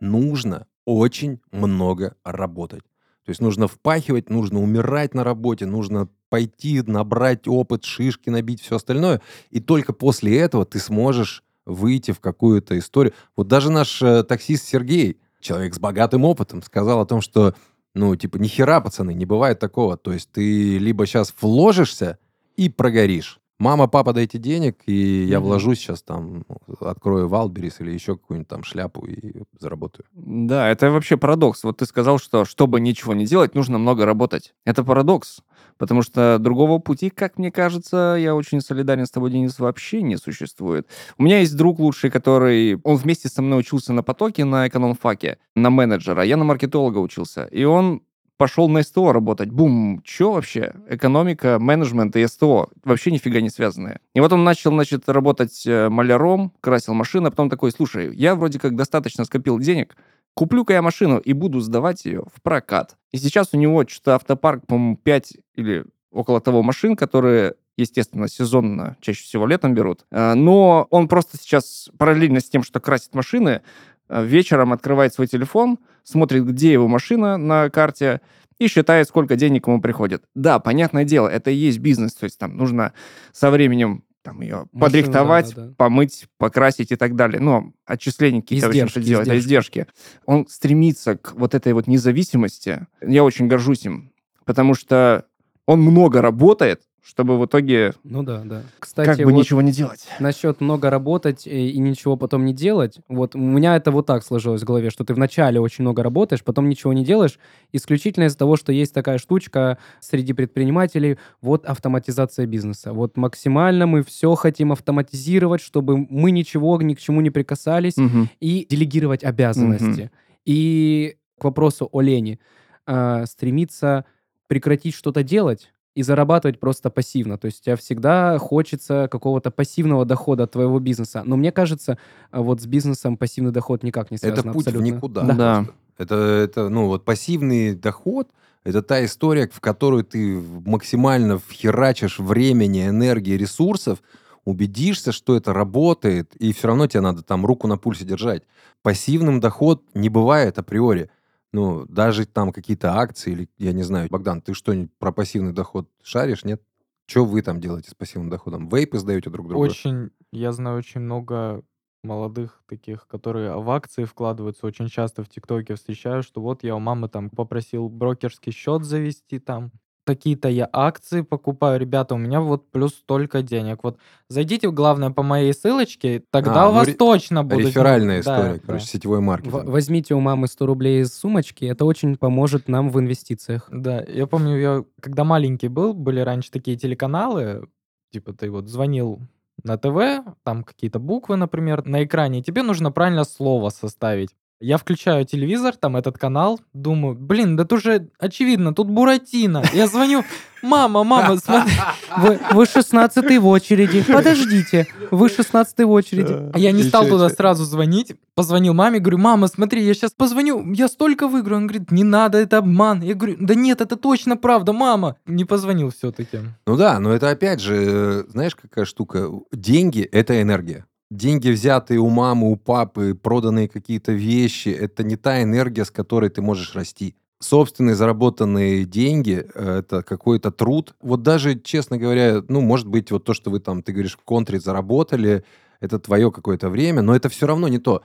нужно очень много работать. То есть нужно впахивать, нужно умирать на работе, нужно пойти, набрать опыт, шишки набить, все остальное. И только после этого ты сможешь выйти в какую-то историю. Вот даже наш э, таксист Сергей, человек с богатым опытом, сказал о том, что ну, типа, ни хера, пацаны, не бывает такого. То есть ты либо сейчас вложишься и прогоришь. Мама, папа, дайте денег, и я Мгм. вложусь сейчас там, открою Валберис или еще какую-нибудь там шляпу и заработаю. Да, это вообще парадокс. Вот ты сказал, что чтобы ничего не делать, нужно много работать. Это парадокс. Потому что другого пути, как мне кажется, я очень солидарен с тобой, Денис, вообще не существует. У меня есть друг лучший, который... Он вместе со мной учился на потоке, на эконом-факе, на менеджера. Я на маркетолога учился. И он пошел на СТО работать. Бум, что вообще? Экономика, менеджмент и СТО вообще нифига не связанные. И вот он начал, значит, работать э, маляром, красил машины, а потом такой, слушай, я вроде как достаточно скопил денег, куплю-ка я машину и буду сдавать ее в прокат. И сейчас у него что-то автопарк, по-моему, 5 или около того машин, которые естественно, сезонно, чаще всего летом берут. А, Но он просто сейчас параллельно с тем, что красит машины, а, вечером открывает свой телефон, смотрит, где его машина на карте, и считает, сколько денег ему приходит. Да, понятное дело, это и есть бизнес, то есть там нужно со временем там ее Машину, подрихтовать, да, да, помыть, покрасить и так далее. Но отчисления какие-то, Издержки, делать, да, издержки. Он стремится к вот этой вот независимости. Я очень горжусь им, потому что он много работает, чтобы в итоге Ну да, да. Кстати, как бы вот ничего не делать. насчет много работать и, и ничего потом не делать, вот у меня это вот так сложилось в голове, что ты вначале очень много работаешь, потом ничего не делаешь, исключительно из-за того, что есть такая штучка среди предпринимателей, вот автоматизация бизнеса. Вот максимально мы все хотим автоматизировать, чтобы мы ничего ни к чему не прикасались, Мгм. и делегировать обязанности. И к вопросу о лени. А, стремиться прекратить что-то делать и зарабатывать просто пассивно. То есть тебе всегда хочется какого-то пассивного дохода от твоего бизнеса. Но мне кажется, а вот с бизнесом пассивный доход никак не связан Это путь абсолютно. в никуда. Да. Да. Это, это, ну, вот пассивный доход — это та история, в которую ты максимально вхерачишь времени, энергии, ресурсов, убедишься, что это работает, и все равно тебе надо там руку на пульсе держать. Пассивным доход не бывает априори. Ну, даже там какие-то акции или, я не знаю, Богдан, ты что-нибудь про пассивный доход шаришь, нет? Что вы там делаете с пассивным доходом? Вейпы сдаете друг другу? Очень, я знаю очень много молодых таких, которые в акции вкладываются. Очень часто в ТикТоке встречаю, что вот я у мамы там попросил брокерский счет завести там, такие-то я акции покупаю, ребята, у меня вот плюс столько денег. Вот зайдите, главное, по моей ссылочке, тогда А, у ну, вас ре- точно будут... Реферальная Да, история, да. короче, сетевой В- маркетинг. Возьмите у мамы 100 рублей из сумочки, это очень поможет нам в инвестициях. Да, я помню, я когда маленький был, были раньше такие телеканалы, типа ты вот звонил на ТВ, там какие-то буквы, например, на экране, и тебе нужно правильно слово составить. Я включаю телевизор, там этот канал, думаю, блин, да тут же очевидно, тут Буратино. Я звоню, мама, мама, смотри. Вы, вы 16 в очереди. Подождите, вы 16 в очереди. А Я не стал туда сразу звонить, позвонил маме, говорю, мама, смотри, я сейчас позвоню, я столько выиграю. Он говорит, не надо, это обман. Я говорю, да нет, это точно правда, мама. Не позвонил все-таки. Ну да, но это опять же, э, знаешь, какая штука? Деньги — это энергия. Деньги, взятые у мамы, у папы, проданные какие-то вещи, это не та энергия, с которой ты можешь расти. Собственные заработанные деньги э, — это какой-то труд. Вот даже, честно говоря, ну, может быть, вот то, что вы там, ты говоришь, в контре заработали, это твое какое-то время, но это все равно не то.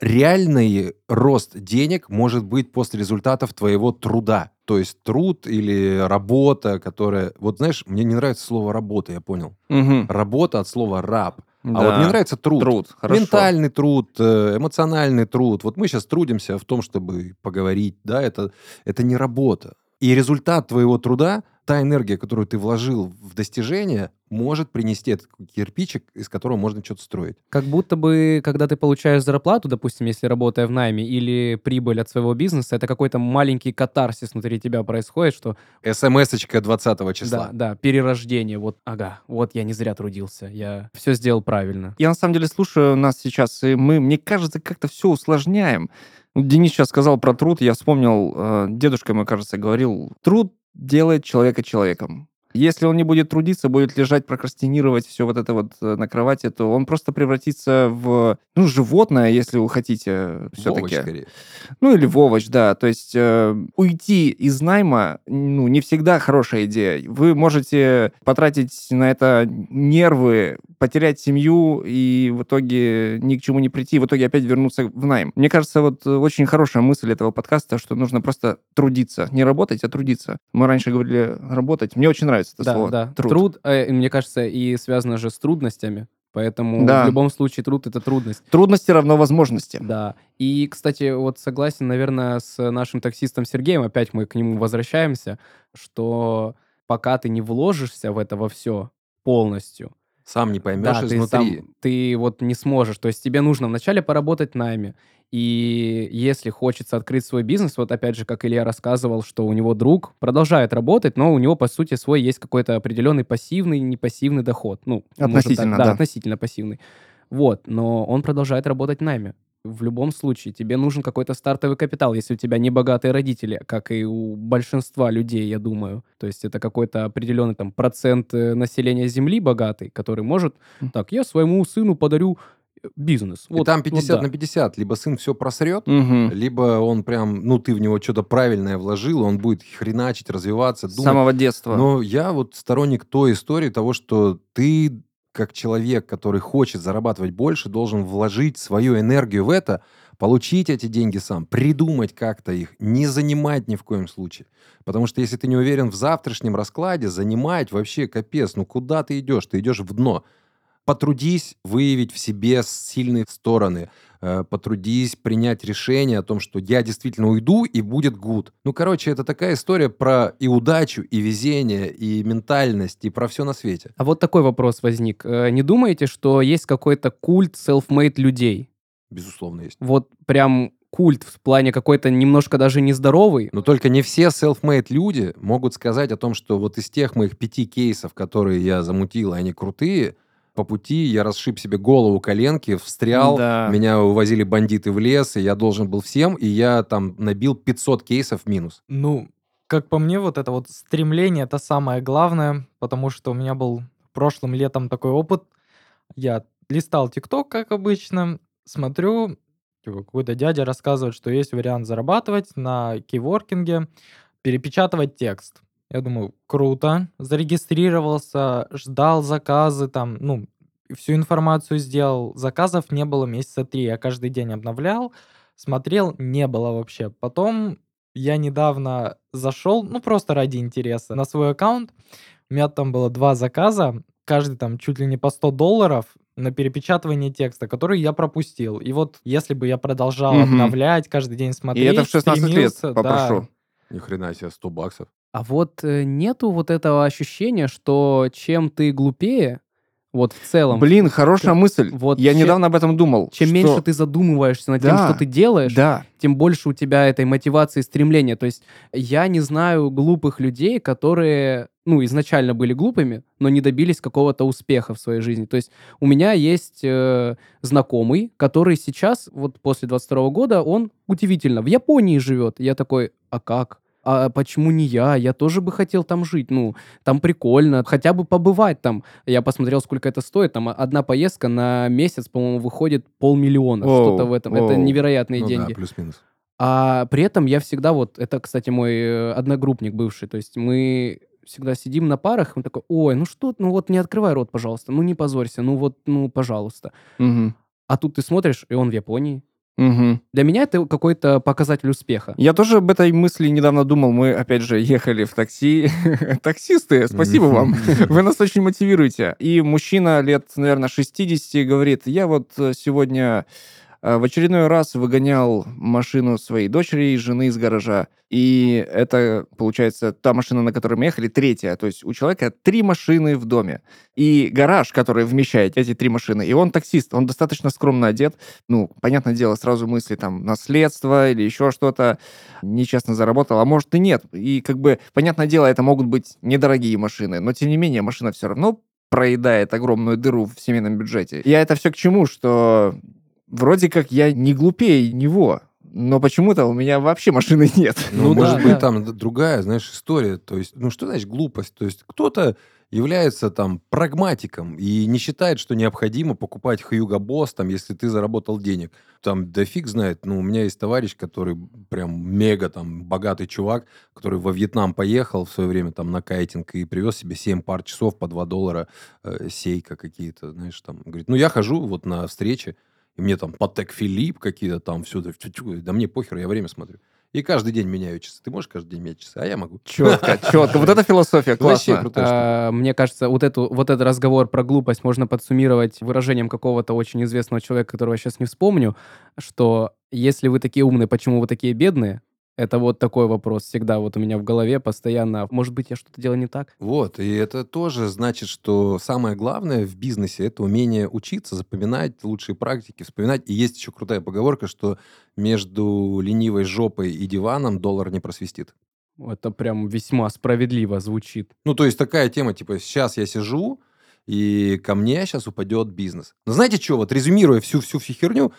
Реальный рост денег может быть после результатов твоего труда. То есть труд или работа, которая... Вот знаешь, мне не нравится слово «работа», я понял. Мгм. Работа от слова «раб». А вот Да. мне нравится труд. Труд, хорошо. Ментальный труд, э, эмоциональный труд. Вот мы сейчас трудимся в том, чтобы поговорить, да, это, это не работа. И результат твоего труда, та энергия, которую ты вложил в достижение, может принести этот кирпичик, из которого можно что-то строить. Как будто бы, когда ты получаешь зарплату, допустим, если работая в найме, или прибыль от своего бизнеса, это какой-то маленький катарсис внутри тебя происходит, что СМС-очка 20 числа. да, да, перерождение, вот, ага, вот я не зря трудился, я все сделал правильно. Я на самом деле слушаю нас сейчас, и мы, мне кажется, как-то все усложняем. Денис сейчас сказал про труд, я вспомнил, э, дедушка мой, кажется, говорил, труд делает человека человеком. Если он не будет трудиться, будет лежать, прокрастинировать все вот это вот э, на кровати, то он просто превратится в, ну, животное, если вы хотите все-таки. Вовочка скорее. Ну, или в овощ, да. То есть э, уйти из найма, ну, не всегда хорошая идея. Вы можете потратить на это нервы, потерять семью и в итоге ни к чему не прийти, в итоге опять вернуться в найм. Мне кажется, вот э, очень хорошая мысль этого подкаста, что нужно просто трудиться. Не работать, а трудиться. Мы раньше говорили работать. Мне очень нравится это да, слово. да. Труд. Труд, э, мне кажется, и связано же с трудностями, поэтому Да. в любом случае труд — это трудность. Трудности равно возможности. Да. И, кстати, вот согласен, наверное, с нашим таксистом Сергеем, опять мы к нему возвращаемся, что пока ты не вложишься в это во все полностью, Сам не поймешь да, ты, изнутри. сам- ты вот не сможешь. То есть тебе нужно вначале поработать нами. И если хочется открыть свой бизнес, вот опять же, как Илья рассказывал, что у него друг продолжает работать, но у него, по сути, свой есть какой-то определенный пассивный, непассивный доход. Ну, можем так- Относительно, да, да. относительно пассивный. Вот, но он продолжает работать нами. В любом случае, тебе нужен какой-то стартовый капитал, если у тебя не богатые родители, как и у большинства людей, я думаю. То есть это какой-то определенный там процент э, населения Земли богатый, который может, так, я своему сыну подарю э, бизнес. И Вот, там вот 50 да. на 50. Либо сын все просрет, Мгм. либо он прям, ну, ты в него что-то правильное вложил, он будет хреначить, развиваться, С думать. самого детства. Но я вот сторонник той истории того, что ты, как человек, который хочет зарабатывать больше, должен вложить свою энергию в это, получить эти деньги сам, придумать как-то их, не занимать ни в коем случае. Потому что если ты не уверен в завтрашнем раскладе, занимать вообще капец, ну куда ты идешь? Ты идешь в дно. Потрудись выявить в себе сильные стороны, э, потрудись принять решение о том, что я действительно уйду и будет гуд. Ну, короче, это такая история про и удачу, и везение, и ментальность, и про все на свете. А вот такой вопрос возник. Э, Не думаете, что есть какой-то культ self-made людей? Безусловно, есть. Вот прям культ в плане какой-то немножко даже нездоровый. Но только не все self-made люди могут сказать о том, что вот из тех моих пяти кейсов, которые я замутил, они крутые, по пути я расшиб себе голову, коленки, встрял, Да. меня увозили бандиты в лес, и я должен был всем, и я там набил 500 кейсов минус. Ну, как по мне, вот это вот стремление, это самое главное, потому что у меня был прошлым летом такой опыт. Я листал ТикТок, как обычно, смотрю, типа, какой-то дядя рассказывает, что есть вариант зарабатывать на кейворкинге, перепечатывать текст. Я думаю, круто. Зарегистрировался, ждал заказы, там, ну, всю информацию сделал. Заказов не было месяца три. Я каждый день обновлял, смотрел, не было вообще. Потом Я недавно зашел, ну просто ради интереса, на свой аккаунт. У меня там было два заказа, каждый там чуть ли не по 100 долларов на перепечатывание текста, который я пропустил. И вот если бы я продолжал Мгм. обновлять, каждый день И смотреть, это в 16 лет, стремился, да. попрошу. Ни хрена себе, 100 баксов. А вот э, нету вот этого ощущения, что чем ты глупее, вот в целом, Блин, хорошая мысль. Вот Я чем- недавно об этом думал. чем что- меньше ты задумываешься над тем, Да, что ты делаешь, Да. тем больше у тебя этой мотивации и стремления. То есть я не знаю глупых людей, которые, ну, изначально были глупыми, но не добились какого-то успеха в своей жизни. То есть у меня есть э, знакомый, который сейчас, вот после 22 года, он удивительно в Японии живет. Я такой, а как? А почему не я? Я тоже бы хотел там жить. Ну, там прикольно. Хотя бы побывать там. Я посмотрел, сколько это стоит. Там одна поездка на месяц, по-моему, выходит полмиллиона. Что-то в этом. Это оу. невероятные Ну деньги. да, плюс-минус. А при этом я всегда вот, это, кстати, мой э, одногруппник бывший, то есть мы всегда сидим на парах, он такой, ой, ну что, ну вот не открывай рот, пожалуйста, ну не позорься, ну вот, ну пожалуйста. Мгм. А тут ты смотришь, и он в Японии. Мгм. Для меня это какой-то показатель успеха. Я тоже об этой мысли недавно думал. Мы, опять же, ехали в такси. Таксисты, спасибо вам. Вы нас очень мотивируете. И мужчина лет, наверное, 60 говорит, я вот э, сегодня в очередной раз выгонял машину своей дочери и жены из гаража. И это, получается, та машина, на которой мы ехали, третья. То есть у человека три машины в доме. И гараж, который вмещает эти три машины. И он таксист, он достаточно скромно одет. Ну, понятное дело, сразу мысли там наследство или еще что-то. Нечестно заработал, а может и нет. И как бы, понятное дело, это могут быть недорогие машины. Но, тем не менее, машина все равно проедает огромную дыру в семейном бюджете. Я это все к чему, что вроде как я не глупее него, но почему-то у меня вообще машины нет. Ну, Ну может да, быть, да. там другая, знаешь, история. То есть, ну, что значит глупость? То есть, кто-то является там прагматиком и не считает, что необходимо покупать Хьюго Босс, там, если ты заработал денег. Там, да фиг знает. Ну, у меня есть товарищ, который прям мега там богатый чувак, который во Вьетнам поехал в свое время там на кайтинг и привез себе 7 пар часов по 2 доллара э, сейка какие-то, знаешь, там. Говорит, ну, я хожу вот на встречи, и мне там Патек Филипп какие-то там все, да мне похер, я время смотрю. И каждый день меняю часы. Ты можешь каждый день менять часы, а я могу. Четко, четко. Вот это философия, классно. А, Мне кажется, вот, эту, вот этот разговор про глупость можно подсуммировать выражением какого-то очень известного человека, которого я сейчас не вспомню, что если вы такие умные, почему вы такие бедные? Это вот такой вопрос всегда вот у меня в голове постоянно. Может быть, я что-то делаю не так? Вот, и это тоже значит, что самое главное в бизнесе это умение учиться, запоминать лучшие практики, вспоминать. И есть еще крутая поговорка, что между ленивой жопой и диваном доллар не просвистит. Это прям весьма справедливо звучит. Ну, то есть такая тема, типа, сейчас я сижу, и ко мне сейчас упадет бизнес. Но знаете что, вот резюмируя всю-всю всю херню,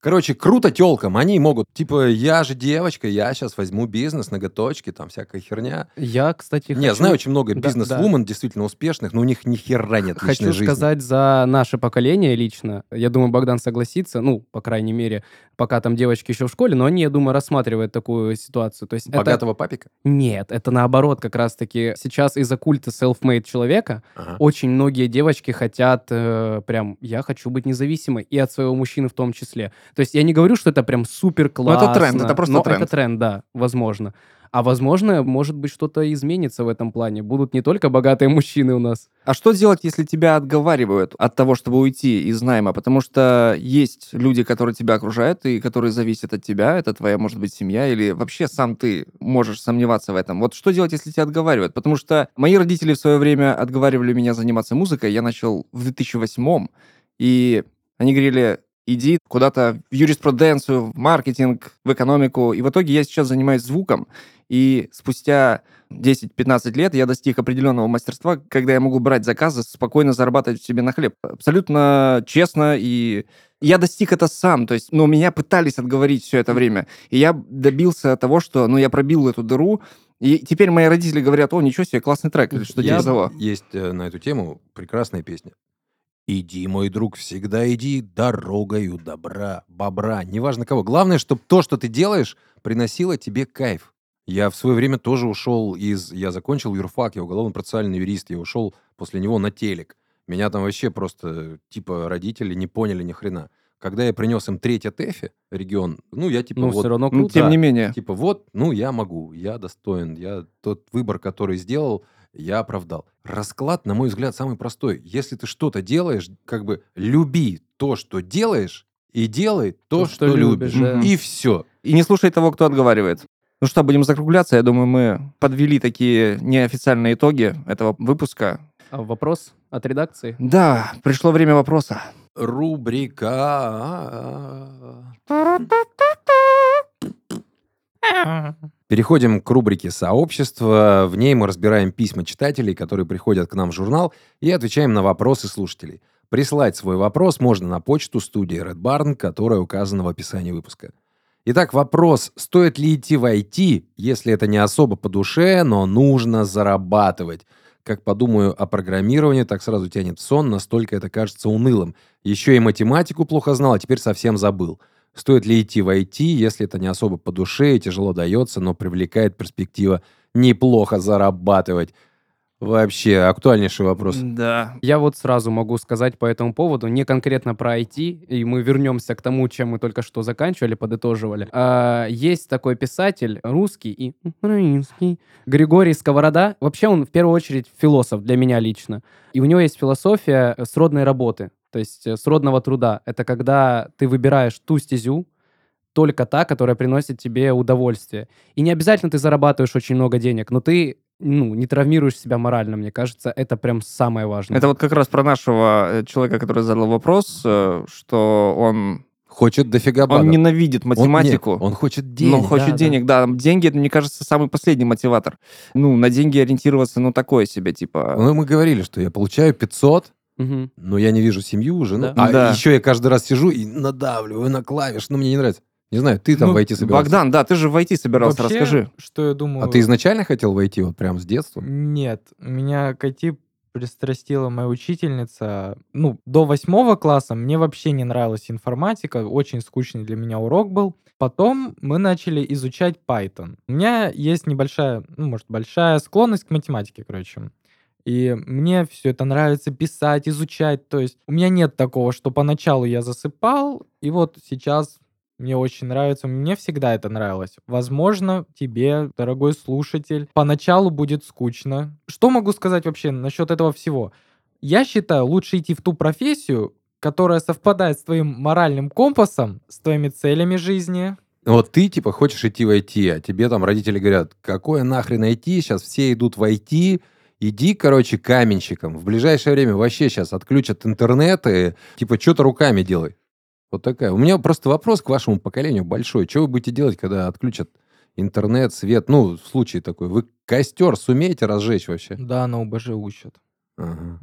короче, круто телкам, они могут, типа, я же девочка, я сейчас возьму бизнес, ноготочки, там всякая херня. Я, кстати, Не, хочу... знаю очень много Да, бизнес-вумен, действительно успешных, но у них ни хера нет личной Хочу жизни. сказать за наше поколение лично. Я думаю, Богдан согласится, ну, по крайней мере, пока там девочки еще в школе, но они, я думаю, рассматривают такую ситуацию. То есть это... Богатого папика? Нет, это наоборот как раз-таки сейчас из-за культа self-made человека Ага. очень многие девочки хотят э, прям, я хочу быть независимой, и от своего мужчины в том числе. То есть я не говорю, что это прям супер классно. Это тренд, это просто но тренд. это тренд, да, возможно. А возможно, может быть, что-то изменится в этом плане. Будут не только богатые мужчины у нас. А что делать, если тебя отговаривают от того, чтобы уйти из найма? Потому что есть люди, которые тебя окружают и которые зависят от тебя. Это твоя, может быть, семья или вообще сам ты можешь сомневаться в этом. Вот что делать, если тебя отговаривают? Потому что мои родители в свое время отговаривали меня заниматься музыкой. Я начал в 2008 и они говорили, иди куда-то в юриспруденцию, в маркетинг, в экономику. И в итоге я сейчас занимаюсь звуком. И спустя 10-15 лет я достиг определенного мастерства, когда я могу брать заказы, спокойно зарабатывать себе на хлеб. Абсолютно честно и я достиг это сам, то есть, ну, меня пытались отговорить все это время. И я добился того, что, ну, я пробил эту дыру, и теперь мои родители говорят, о, ничего себе, классный трек, или что Я-. Есть э, на эту тему прекрасная песня. Иди, мой друг, всегда иди дорогою добра, бобра, неважно кого. Главное, чтобы то, что ты делаешь, приносило тебе кайф. Я в свое время тоже ушел из... Я закончил юрфак, я уголовно-процессуальный юрист, я ушел после него на телек. Меня там вообще просто, типа, родители не поняли ни хрена. когда я принес им третье ТЭФИ, регион, ну, я типа Ну, вот... все равно Ну, круто. тем да. не менее. Типа вот, ну, я могу, я достоин, я тот выбор, который сделал, я оправдал. Расклад, на мой взгляд, самый простой. Если ты что-то делаешь, как бы люби то, что делаешь, и делай то, То, что, что любишь. любишь, да. И все. И не слушай того, кто отговаривает. Ну что, будем закругляться. Я думаю, мы подвели такие неофициальные итоги этого выпуска. А вопрос от редакции? Да, пришло время вопроса. Рубрика. Переходим к рубрике «Сообщество». В ней мы разбираем письма читателей, которые приходят к нам в журнал, и отвечаем на вопросы слушателей. Прислать свой вопрос можно на почту студии Red Barn, которая указана в описании выпуска. Итак, вопрос, стоит ли идти в IT, если это не особо по душе, но нужно зарабатывать? Как подумаю о программировании, так сразу тянет в сон, настолько это кажется унылым. Еще и математику плохо знал, а теперь совсем забыл. Стоит ли идти в IT, если это не особо по душе и тяжело дается, но привлекает перспектива неплохо зарабатывать? Вообще, актуальнейший вопрос. Да. Я вот сразу могу сказать по этому поводу, не конкретно про IT, и мы вернемся к тому, чем мы только что заканчивали, подытоживали. А, есть такой писатель, русский и украинский, Григорий Сковорода. Вообще он в первую очередь философ для меня лично. И у него есть философия сродной работы, то есть э, сродного труда. Это когда ты выбираешь ту стезю, только та, которая приносит тебе удовольствие. И не обязательно ты зарабатываешь очень много денег, но ты ну, не травмируешь себя морально, мне кажется, это прям самое важное. Это вот как раз про нашего э, человека, который задал вопрос, э, что он, Хочет дофига он багов. ненавидит Он- математику. нет, Он, хочет денег. Ну, хочет да, да. денег, да. Деньги, это, мне кажется, самый последний мотиватор. Ну, на деньги ориентироваться, ну, такое себе, типа... Ну, мы говорили, что я получаю 500, Мгм. но я не вижу семью, жену. Да. А Да. еще я каждый раз сижу и надавливаю на клавиш, но мне не нравится. Не знаю, ты там Ну, войти собирался. Богдан, да, ты же войти собирался, Вообще, расскажи. что я думаю... А ты изначально хотел войти вот прям с детства? Нет, меня к IT пристрастила моя учительница. Ну, до восьмого класса мне вообще не нравилась информатика, очень скучный для меня урок был. Потом мы начали изучать Python. У меня есть небольшая, ну, может, большая склонность к математике, короче. И мне все это нравится писать, изучать. То есть у меня нет такого, что поначалу я засыпал, и вот сейчас мне очень нравится, мне всегда это нравилось. Возможно, тебе, дорогой слушатель, поначалу будет скучно. Что могу сказать вообще насчет этого всего? Я считаю, лучше идти в ту профессию, которая совпадает с твоим моральным компасом, с твоими целями жизни. Вот ты, типа, хочешь идти в IT, а тебе там родители говорят, какое нахрен IT, сейчас все идут в IT, иди, короче, каменщиком. В ближайшее время вообще сейчас отключат интернет и, типа, что-то руками делай. Вот такая. У меня просто вопрос к вашему поколению большой. Что вы будете делать, когда отключат интернет, свет? Ну, в случае такой. Вы костер сумеете разжечь вообще? Да, на ОБЖ учат. Ага.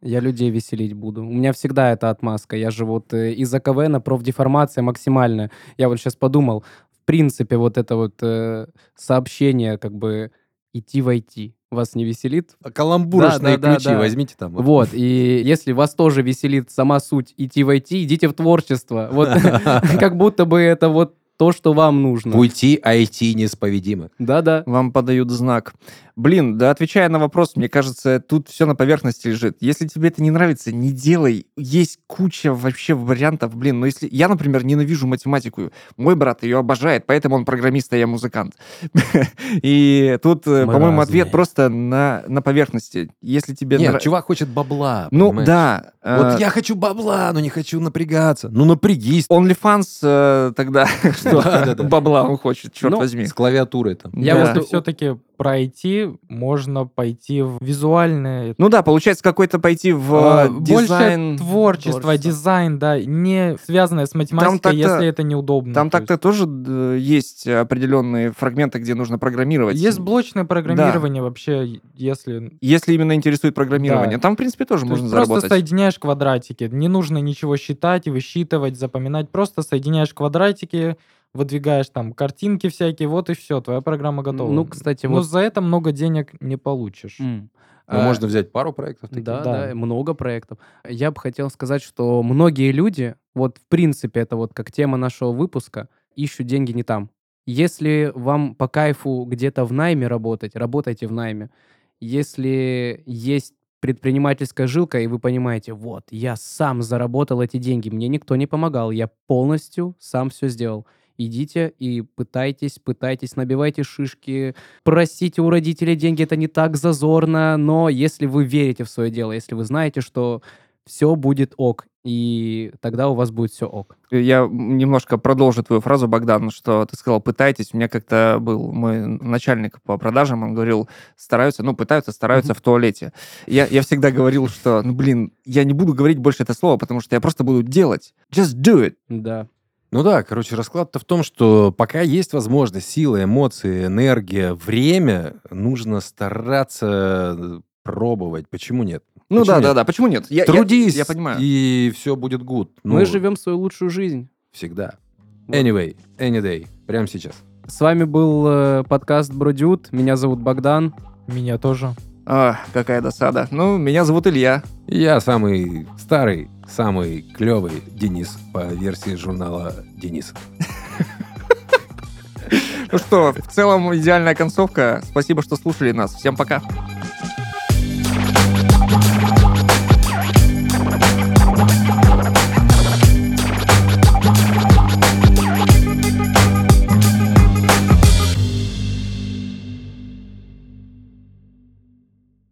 Я людей веселить буду. У меня всегда эта отмазка. Я же вот э, из-за КВН профдеформация максимальная. Я вот сейчас подумал, в принципе, вот это вот э, сообщение, как бы идти войти, вас не веселит? А каламбурочные Да, да, да, ключи да. возьмите там. Вот, и если вас тоже веселит сама суть идти войти, идите в творчество. Вот как будто бы это вот то, что вам нужно. Уйти IT неисповедимо. Да-да. Вам подают знак. Блин, да отвечая на вопрос, мне кажется, тут все на поверхности лежит. Если тебе это не нравится, не делай. Есть куча вообще вариантов. Блин, но если... Я, например, ненавижу математику. Мой брат ее обожает, поэтому он программист, а я музыкант. И тут, э, по-моему, ответ просто на, на поверхности. Если тебе... Нет, чувак хочет бабла. Ну, понимаешь? да. Вот э, я хочу бабла, но не хочу напрягаться. Ну, напрягись. OnlyFans э, тогда Да-да-да. Бабла он хочет, черт Ну, возьми. С клавиатурой там. Я вот все-таки пройти, можно пойти в визуальное Ну да, получается, какой-то пойти в А, э, больше дизайн. творчество, творчество. дизайн, да, не связанное с математикой, если это неудобно. Там То так-то тоже э, есть определенные фрагменты, где нужно программировать. Есть блочное программирование вообще, если Если именно интересует программирование. Да. Там, в принципе, тоже То можно есть просто заработать. соединяешь квадратики. Не нужно ничего считать, высчитывать, запоминать. Просто соединяешь квадратики, выдвигаешь там картинки всякие, вот и все, твоя программа готова. Ну, кстати, Но вот... за это много денег не получишь. М. Ну, А, можно взять пару проектов таких. Да, Да. да, много проектов. Я бы хотел сказать, что многие люди, вот в принципе это вот как тема нашего выпуска, ищут деньги не там. Если вам по кайфу где-то в найме работать, работайте в найме. Если есть предпринимательская жилка, и вы понимаете, вот, я сам заработал эти деньги, мне никто не помогал, я полностью сам все сделал. Идите и пытайтесь, пытайтесь, набивайте шишки, просите у родителей деньги, это не так зазорно, но если вы верите в свое дело, если вы знаете, что все будет ок, и тогда у вас будет все ок. Я немножко продолжу твою фразу, Богдан, что ты сказал «пытайтесь». У меня как-то был мой начальник по продажам, он говорил, стараются, ну, пытаются, стараются в туалете. Я, я всегда говорил, что, ну, блин, я не буду говорить больше это слово, потому что я просто буду делать. Just do it. Да. Ну да, короче, расклад-то в том, что пока есть возможность, сила, эмоции, энергия, время, нужно стараться пробовать. Почему нет? Ну Почему да, нет? да, да. Почему нет? Я, я- Трудись, Я, понимаю. и все будет good. Ну, Мы живем свою лучшую жизнь. Всегда. Anyway, any day. Прямо сейчас. С вами был э, подкаст Бродюд. Меня зовут Богдан. Меня тоже. А, какая досада. Ну, меня зовут Илья. Я самый старый, самый клевый Денис по версии журнала Денис. Ну что, в целом идеальная концовка. Спасибо, что слушали нас. Всем пока.